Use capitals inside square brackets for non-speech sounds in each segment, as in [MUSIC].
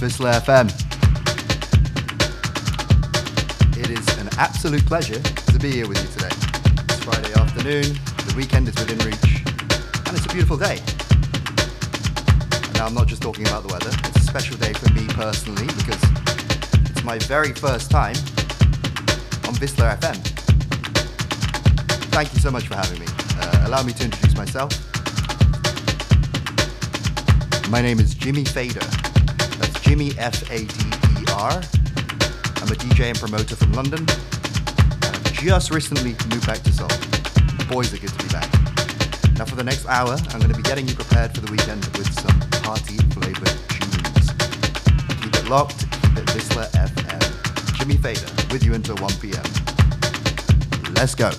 VISLA FM. It is an absolute pleasure to be here with you today. Afternoon, the weekend is within reach, and it's a beautiful day. Now I'm not just talking about the weather, it's a special day for me personally because it's my very first time on VISLA FM. Thank you so much for having me. Uh, allow me to introduce myself. My name is Jimmy Fader. That's Jimmy F A D E R. I'm a DJ and promoter from London, just recently moved back to Seoul. Boys are good to be back. Now, for the next hour, I'm going to be getting you prepared for the weekend with some party flavored tunes. Keep it locked, keep it VISLA FM. Jimmy Fader with you until 1 p.m. Let's go.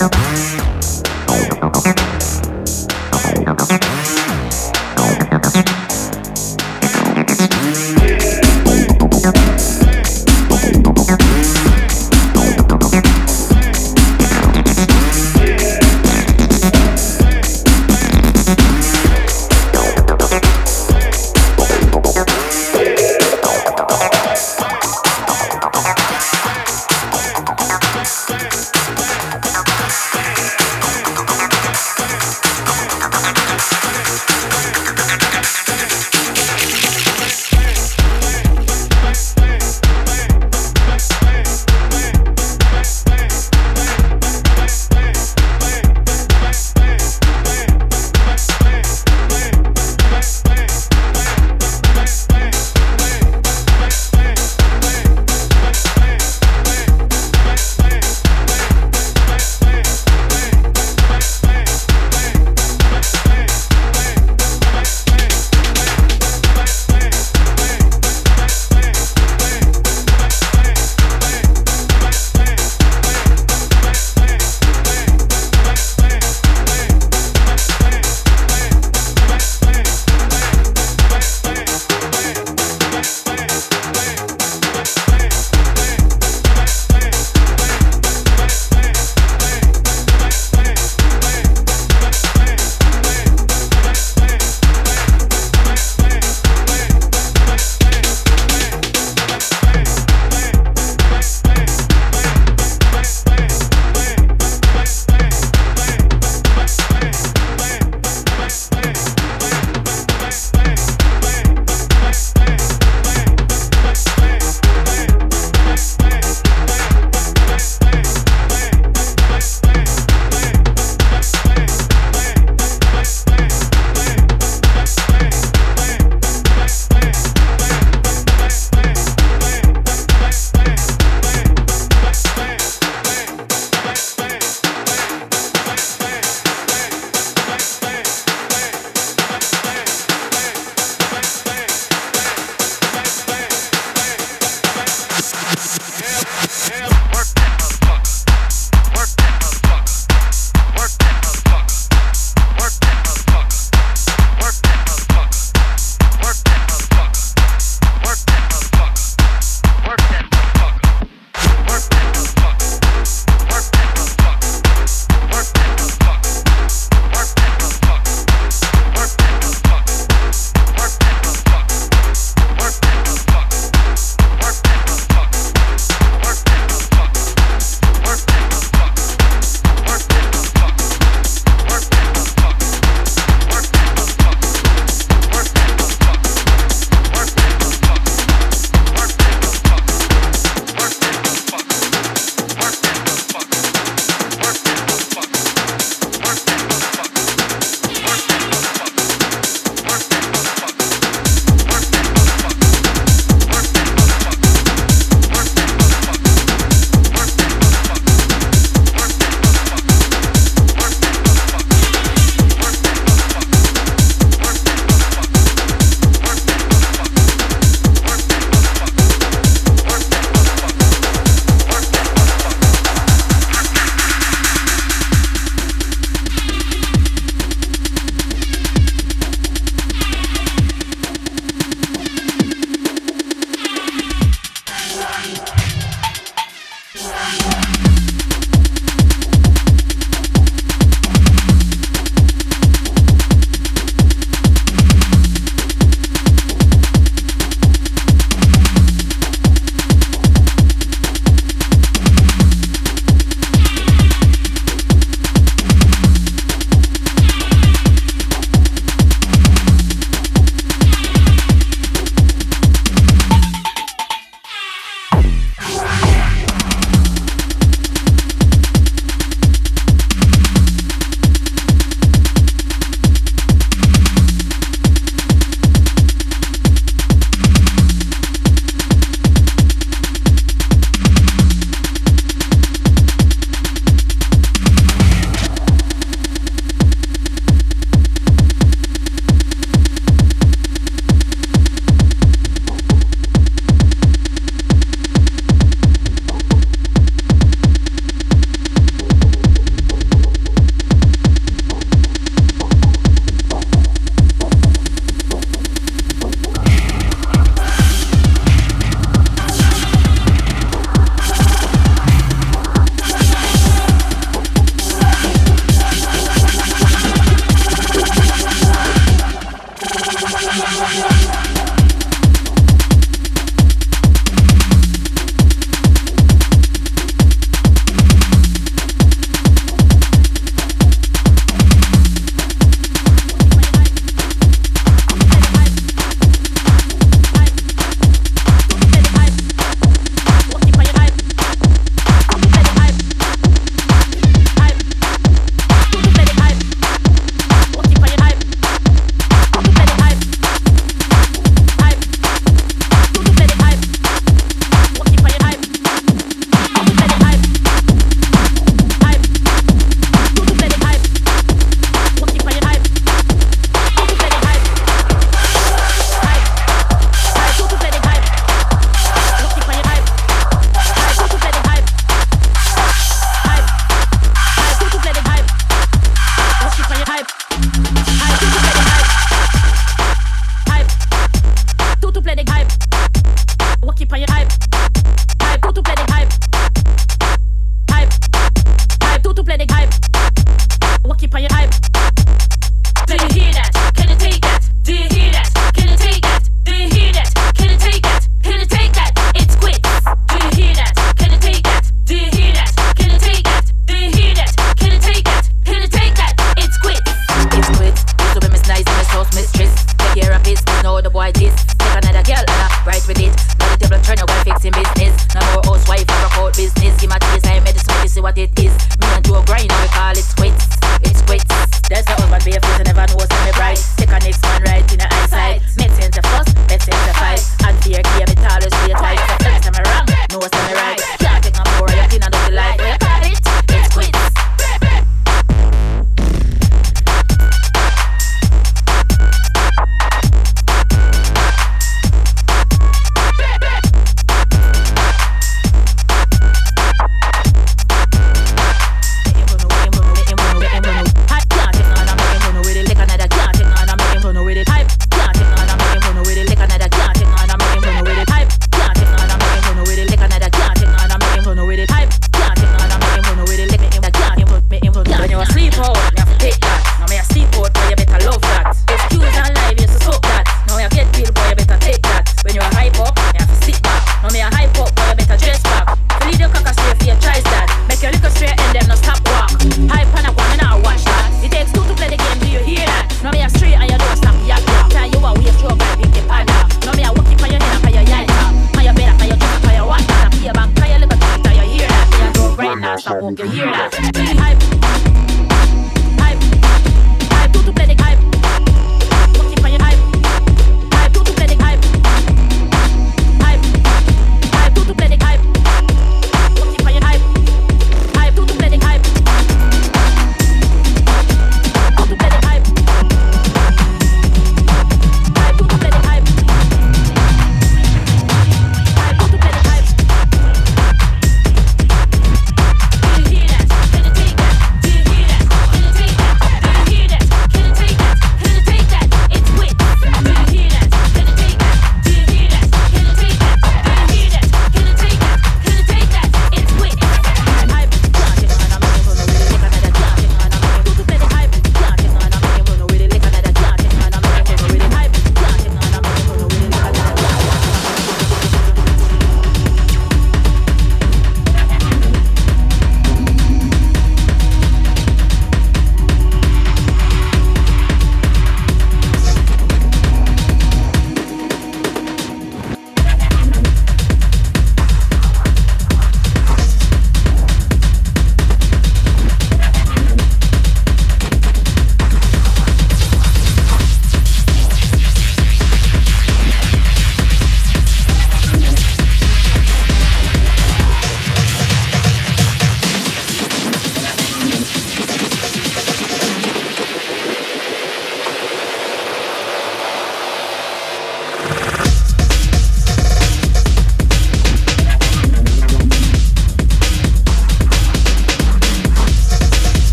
House.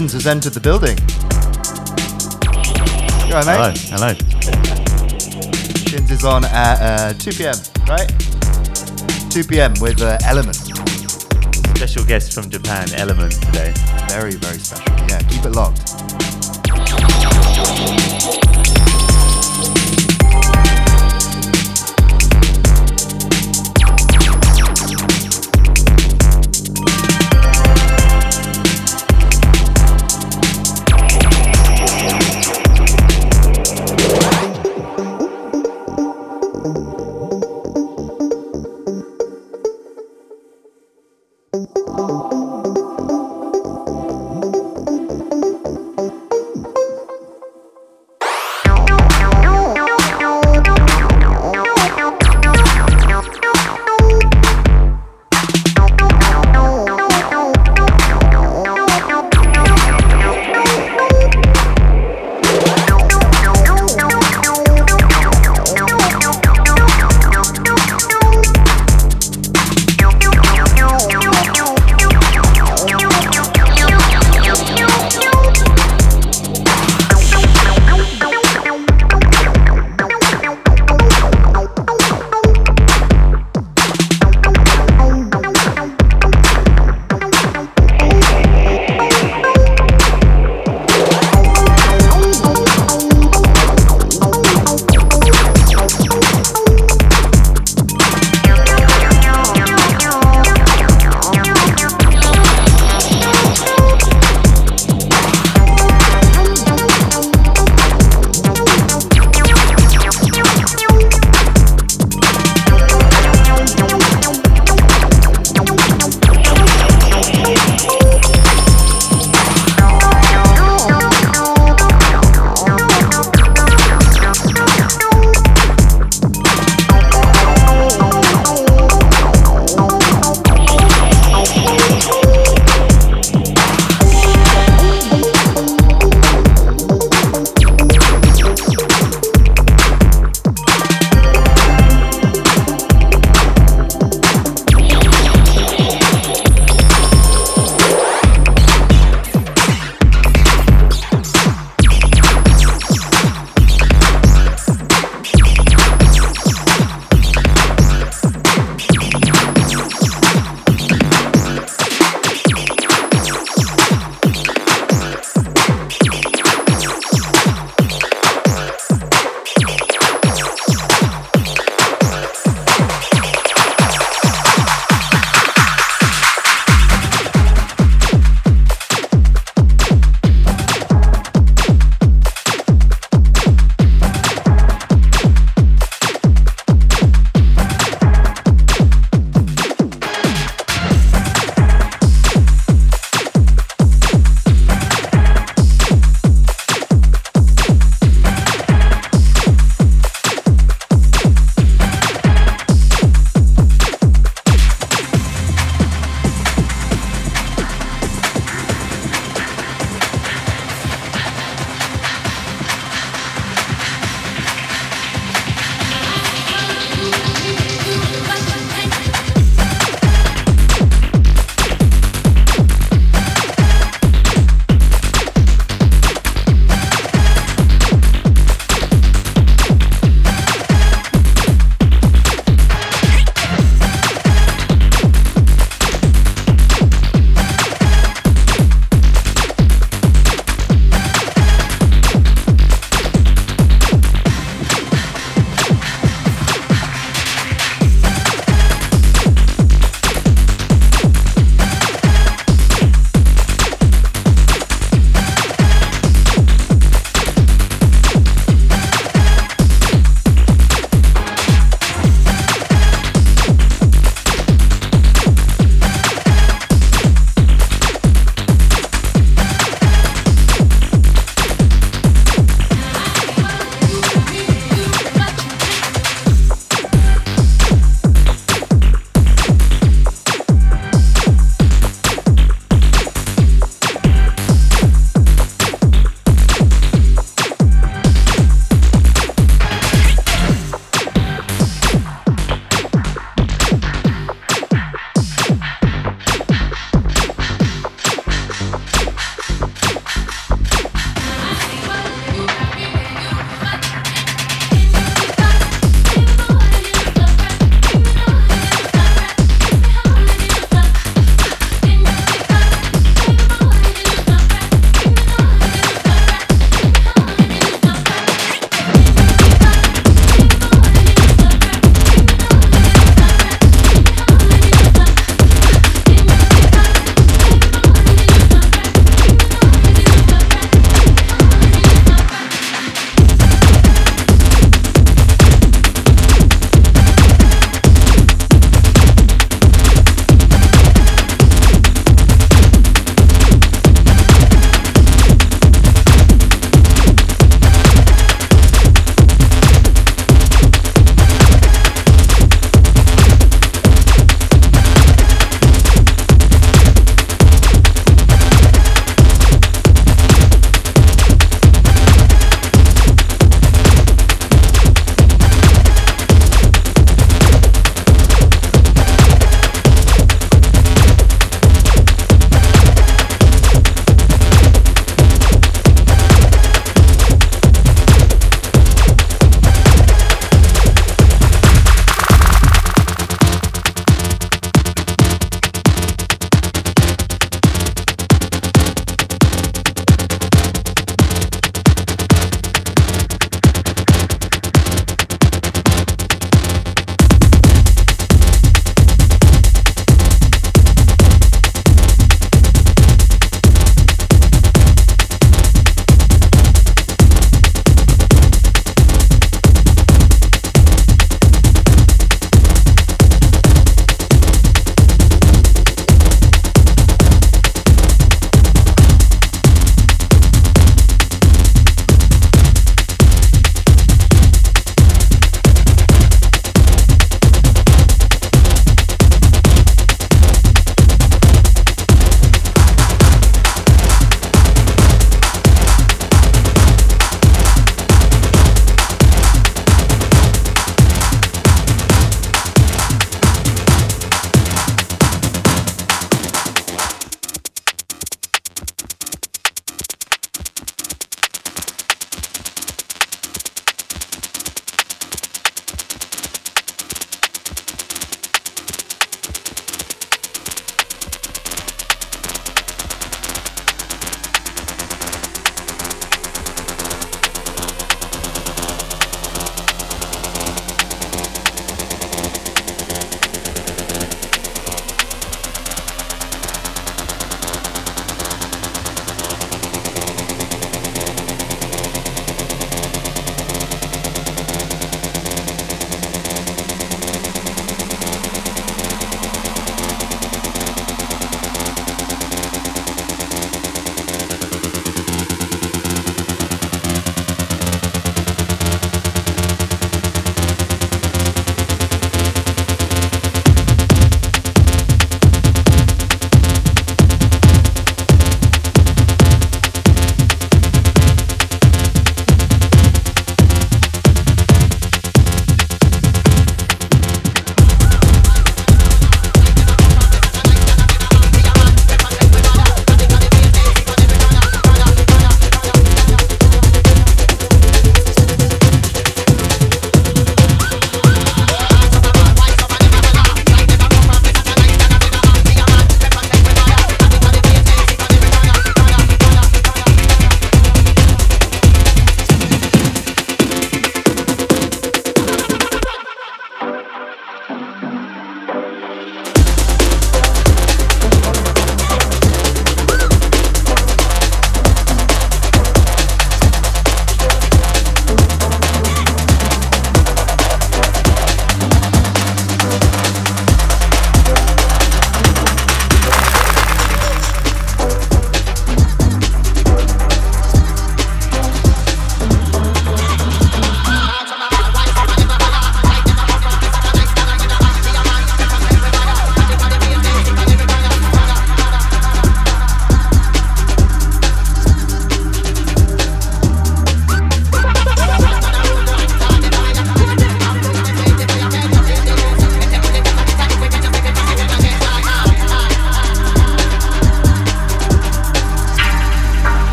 Shins has entered the building. You all right, mate? Hello, hello. Shins is on at uh, 2 p.m., right? 2 p.m. with uh, Element. Special guest from Japan, Element, today. Very, very special. Yeah, keep it locked.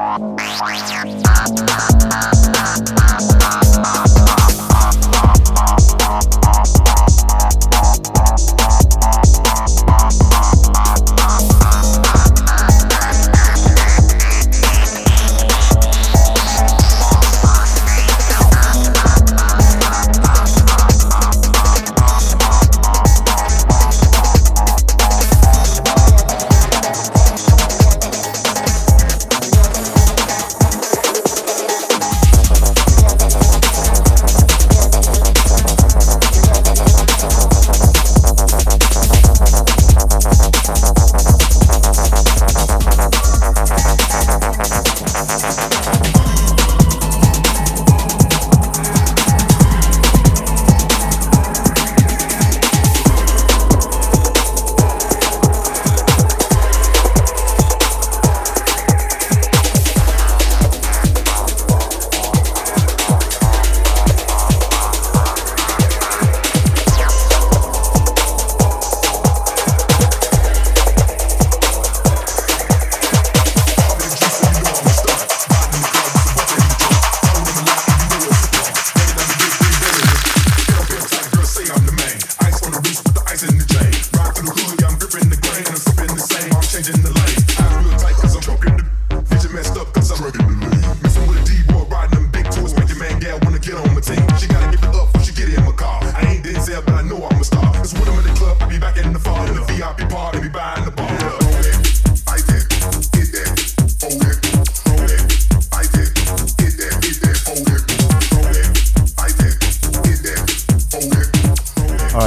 Bye.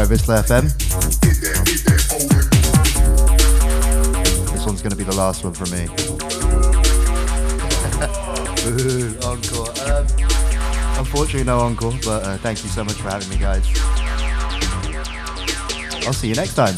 Fire FM. This one's going to be the last one for me. [LAUGHS] Encore. Um, unfortunately, no encore, but uh, thank you so much for having me, guys. I'll see you next time.